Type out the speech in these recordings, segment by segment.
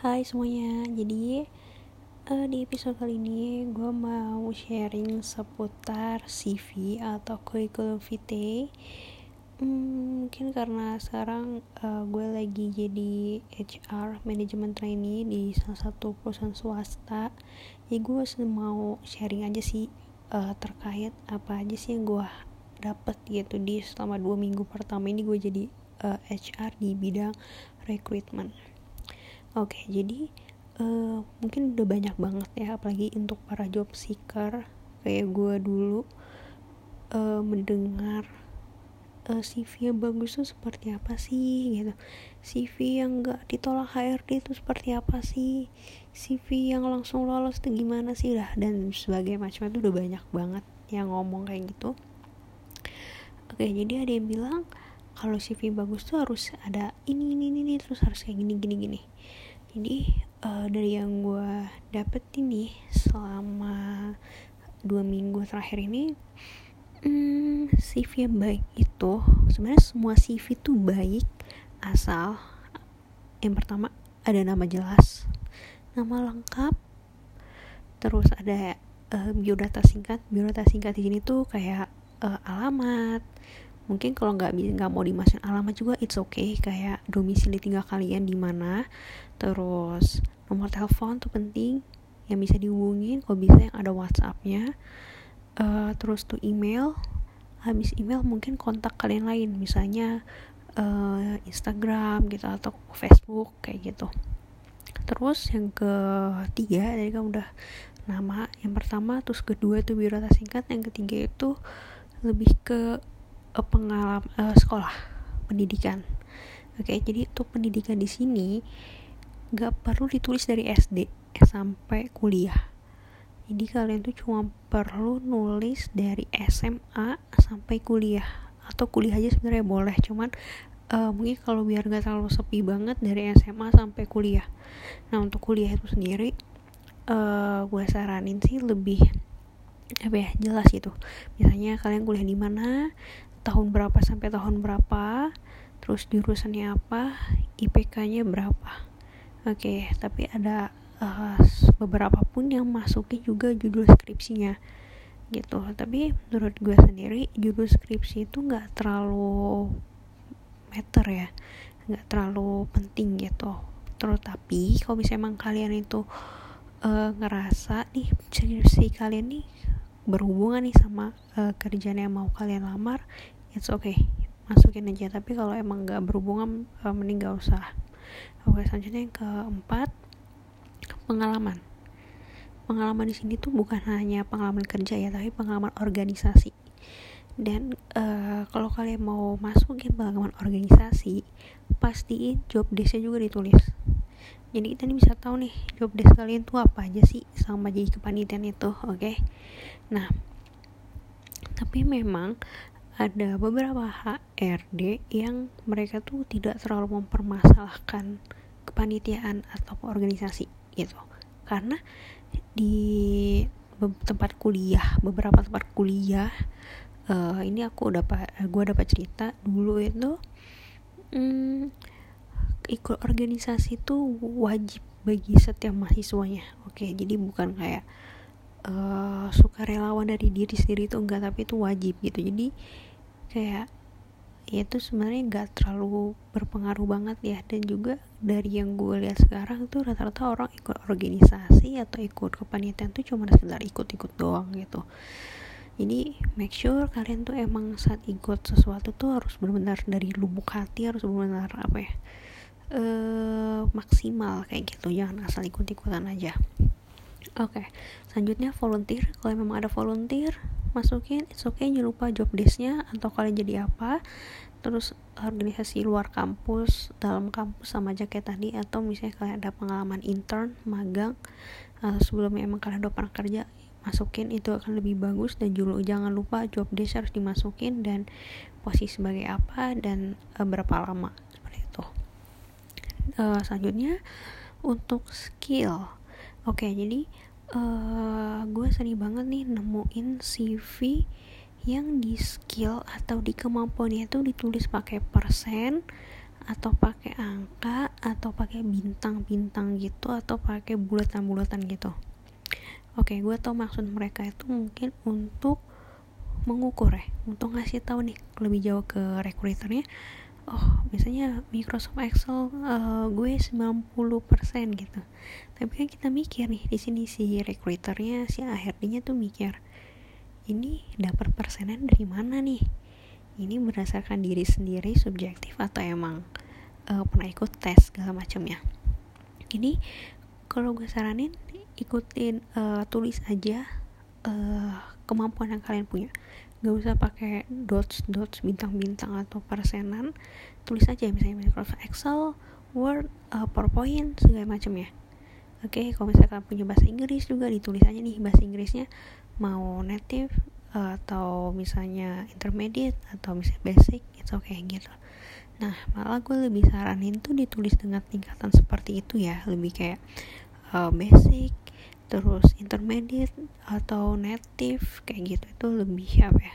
Hai semuanya, jadi uh, di episode kali ini gue mau sharing seputar CV atau curriculum vitae. Hmm, mungkin karena sekarang uh, gue lagi jadi HR manajemen trainee di salah satu perusahaan swasta, jadi gue mau sharing aja sih uh, terkait apa aja sih yang gue dapet gitu di selama dua minggu pertama ini gue jadi uh, HR di bidang recruitment Oke, okay, jadi uh, mungkin udah banyak banget ya, apalagi untuk para job seeker kayak gue dulu uh, mendengar uh, CV yang bagus tuh seperti apa sih gitu. CV yang gak ditolak HRD itu seperti apa sih? CV yang langsung lolos tuh gimana sih dah dan sebagai macam itu udah banyak banget yang ngomong kayak gitu. Oke, jadi ada yang bilang kalau CV bagus tuh harus ada ini ini ini, terus harus kayak gini gini gini. Jadi uh, dari yang gue dapet ini selama dua minggu terakhir ini hmm, CV yang baik itu sebenarnya semua CV tuh baik asal yang pertama ada nama jelas nama lengkap terus ada uh, biodata singkat. Biodata singkat di sini tuh kayak uh, alamat mungkin kalau nggak nggak mau dimasukin alamat juga it's okay. Kayak domisili tinggal kalian di mana. Terus nomor telepon tuh penting yang bisa dihubungin kalau bisa yang ada WhatsAppnya. Uh, terus tuh email. Habis email mungkin kontak kalian lain misalnya uh, Instagram gitu atau Facebook kayak gitu. Terus yang ketiga tadi kan udah nama. Yang pertama terus kedua tuh biodata singkat. Yang ketiga itu lebih ke pengalaman uh, sekolah pendidikan. Oke okay, jadi untuk pendidikan di sini nggak perlu ditulis dari SD sampai kuliah. Jadi kalian tuh cuma perlu nulis dari SMA sampai kuliah. Atau kuliah aja sebenarnya boleh cuman uh, mungkin kalau biar gak terlalu sepi banget dari SMA sampai kuliah. Nah untuk kuliah itu sendiri uh, gue saranin sih lebih apa ya jelas gitu. Misalnya kalian kuliah di mana tahun berapa sampai tahun berapa terus jurusannya apa IPK-nya berapa. Oke okay, tapi ada uh, beberapa pun yang masukin juga judul skripsinya gitu. Tapi menurut gue sendiri judul skripsi itu nggak terlalu meter ya nggak terlalu penting gitu. Terus tapi kalau bisa emang kalian itu uh, ngerasa nih skripsi kalian nih berhubungan nih sama uh, kerjaan yang mau kalian lamar it's okay. Masukin aja. Tapi kalau emang gak berhubungan uh, mending gak usah. Oke selanjutnya yang keempat pengalaman. Pengalaman di sini tuh bukan hanya pengalaman kerja ya tapi pengalaman organisasi. Dan uh, kalau kalian mau masukin pengalaman organisasi pastiin job desknya juga ditulis. Jadi kita nih bisa tahu nih job desk kalian tuh apa aja sih sama jadi kepanitiaan itu oke? Okay? nah tapi memang ada beberapa HRD yang mereka tuh tidak terlalu mempermasalahkan kepanitiaan atau organisasi gitu. Karena di tempat kuliah beberapa tempat kuliah uh, ini aku dapat gue dapat cerita dulu itu hmm, ikut organisasi itu wajib bagi setiap mahasiswanya oke. Jadi bukan kayak uh, sukarelawan dari diri sendiri itu enggak tapi itu wajib gitu. Jadi kayak ya itu sebenarnya nggak terlalu berpengaruh banget ya. Dan juga dari yang gue lihat sekarang tuh rata-rata orang ikut organisasi atau ikut kepanitiaan tuh cuma sekedar ikut-ikut doang gitu. Jadi make sure kalian tuh emang saat ikut sesuatu tuh harus benar-benar dari lubuk hati harus benar-benar apa ya uh, maksimal kayak gitu. Jangan asal ikut-ikutan aja. Oke okay. selanjutnya volunteer. Kalau memang ada volunteer masukin it's okay jangan lupa job desknya atau kalian jadi apa. Terus organisasi luar kampus dalam kampus sama aja kayak tadi atau misalnya kalian ada pengalaman intern magang atau sebelumnya emang kalian udah pernah kerja masukin itu akan lebih bagus. Dan juga jangan lupa job desk harus dimasukin dan posisi sebagai apa dan uh, berapa lama. Uh, selanjutnya untuk skill. Oke okay, jadi uh, gue sering banget nih nemuin CV yang di skill atau di kemampuannya itu ditulis pakai persen atau pakai angka atau pakai bintang-bintang gitu atau pakai bulatan-bulatan gitu. Oke gue tau maksud mereka itu mungkin untuk mengukur ya untuk ngasih tahu nih lebih jauh ke recruiternya oh misalnya Microsoft Excel uh, gue 90% gitu. Tapi kan kita mikir nih di sini si recruiternya si HRD-nya tuh mikir ini dapat persenan dari mana nih? Ini berdasarkan diri sendiri subjektif atau emang uh, pernah ikut tes segala macamnya ini kalau gue saranin ikutin uh, tulis aja uh, kemampuan yang kalian punya gak usah pakai dots dots bintang bintang atau persenan. Tulis aja misalnya Microsoft Excel Word uh, PowerPoint segala macam ya. Oke okay, kalau misalkan punya bahasa Inggris juga ditulis aja nih bahasa Inggrisnya. Mau native atau misalnya intermediate atau misalnya basic itu oke okay, gitu. Nah malah gue lebih saranin tuh ditulis dengan tingkatan seperti itu ya. Lebih kayak uh, basic terus intermediate atau native kayak gitu itu lebih apa ya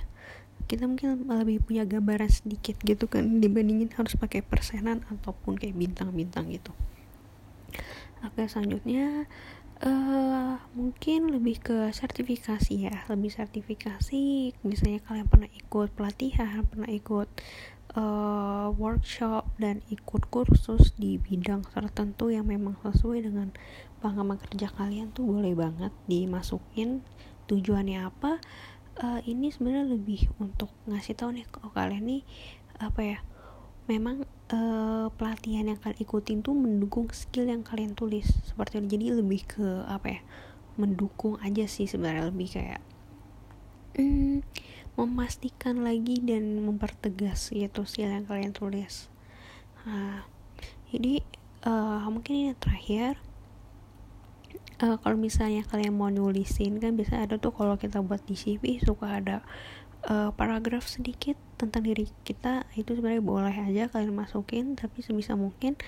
kita mungkin lebih punya gambaran sedikit gitu kan dibandingin harus pakai persenan ataupun kayak bintang-bintang gitu. Oke selanjutnya uh, mungkin lebih ke sertifikasi ya lebih sertifikasi misalnya kalian pernah ikut pelatihan pernah ikut uh, workshop dan ikut kursus di bidang tertentu yang memang sesuai dengan pengalaman kerja kalian tuh boleh banget dimasukin. Tujuannya apa? Uh, ini sebenarnya lebih untuk ngasih tahu nih ke kalian nih apa ya memang uh, pelatihan yang kalian ikutin tuh mendukung skill yang kalian tulis seperti itu jadi lebih ke apa ya mendukung aja sih sebenarnya. Lebih kayak hmm, memastikan lagi dan mempertegas gitu skill yang kalian tulis. Nah, jadi uh, mungkin ini terakhir. Uh, kalau misalnya kalian mau nulisin kan bisa ada tuh kalau kita buat di CV suka ada uh, paragraf sedikit tentang diri kita itu sebenarnya boleh aja kalian masukin tapi sebisa mungkin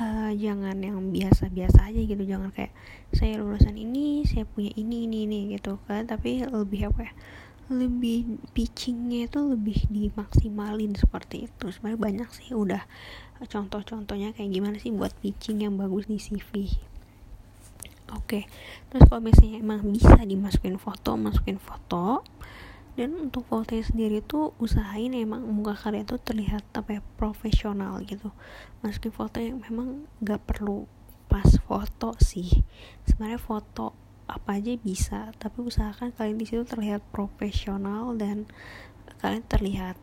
uh, jangan yang biasa-biasa aja gitu. Jangan kayak saya lulusan ini saya punya ini ini ini gitu kan. Tapi lebih apa ya lebih pitchingnya itu lebih dimaksimalin seperti itu. Sebenarnya banyak sih udah contoh-contohnya kayak gimana sih buat pitching yang bagus di CV oke terus kalau misalnya emang bisa dimasukin foto masukin foto. Dan untuk fotonya sendiri tuh usahain emang muka kalian tuh terlihat apa ya profesional gitu. Masukin foto yang memang gak perlu pas foto sih. Sebenarnya foto apa aja bisa. Tapi usahakan kalian di situ terlihat profesional dan kalian terlihat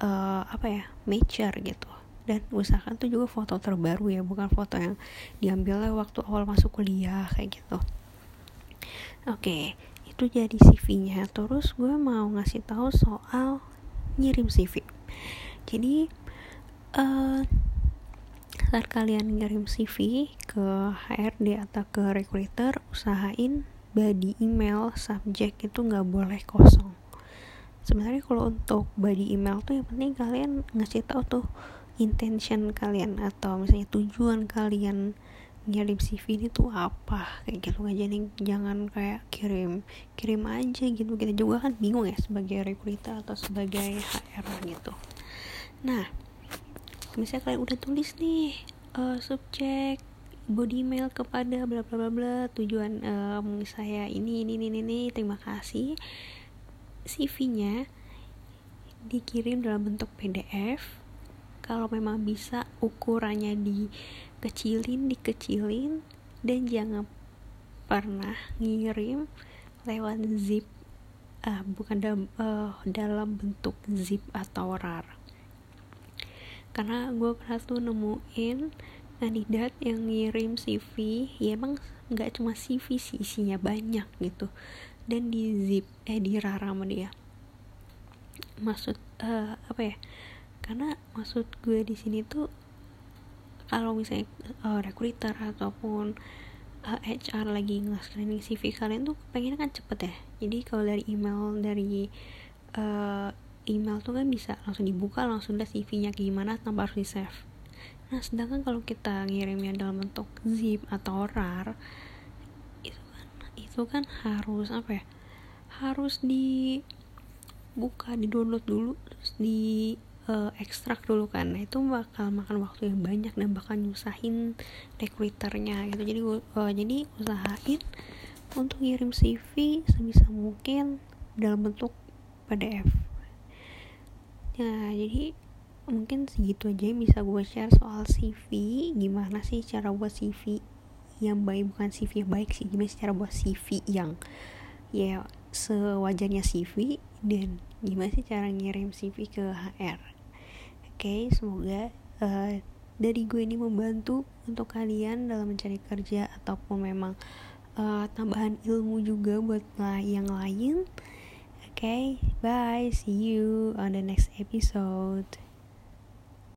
uh, apa ya mature gitu. Dan usahakan tuh juga foto terbaru ya bukan foto yang diambilnya waktu awal masuk kuliah kayak gitu. Oke okay, itu jadi CV-nya terus gue mau ngasih tahu soal ngirim CV jadi uh, saat kalian ngirim CV ke HRD atau ke recruiter usahain body email subject itu nggak boleh kosong. Sebenarnya kalau untuk body email tuh yang penting kalian ngasih tahu tuh intention kalian atau misalnya tujuan kalian ngirim CV ini tuh apa kayak gitu aja nih jangan kayak kirim kirim aja gitu. Kita juga kan bingung ya sebagai recruiter atau sebagai HR gitu. Nah misalnya kalian udah tulis nih uh, subjek body mail kepada bla bla bla bla tujuan um, saya ini ini ini ini terima kasih. CV-nya dikirim dalam bentuk PDF kalau memang bisa ukurannya dikecilin dikecilin dan jangan pernah ngirim lewat zip uh, bukan dalam, uh, dalam bentuk zip atau rar karena gue pernah tuh nemuin kandidat yang ngirim CV ya emang nggak cuma CV sih isinya banyak gitu. Dan di zip eh di rar sama dia. Maksud uh, apa ya? Karena maksud gue di sini tuh kalau misalnya uh, recruiter ataupun uh, eh, HR lagi nge-screening CV kalian tuh pengen kan cepet ya. Jadi kalau dari email dari email tuh kan bisa langsung dibuka langsung udah CV-nya gimana tanpa harus di save nah sedangkan kalau kita ngirimnya dalam bentuk zip atau rar itu kan itu kan harus apa ya harus dibuka di download dulu terus di uh, ekstrak dulu kan. Nah, itu bakal makan waktu yang banyak dan bakal nyusahin recruiternya gitu. Jadi uh, jadi usahain untuk ngirim CV sebisa mungkin dalam bentuk PDF ya jadi mungkin segitu aja yang bisa gue share soal CV gimana sih cara buat CV yang baik? Bukan CV yang baik sih gimana sih cara buat CV yang ya sewajarnya CV dan gimana sih cara ngirim CV ke HR oke okay, semoga uh, dari gue ini membantu untuk kalian dalam mencari kerja ataupun memang uh, tambahan ilmu juga buat yang lain Okay, bye. See you on the next episode.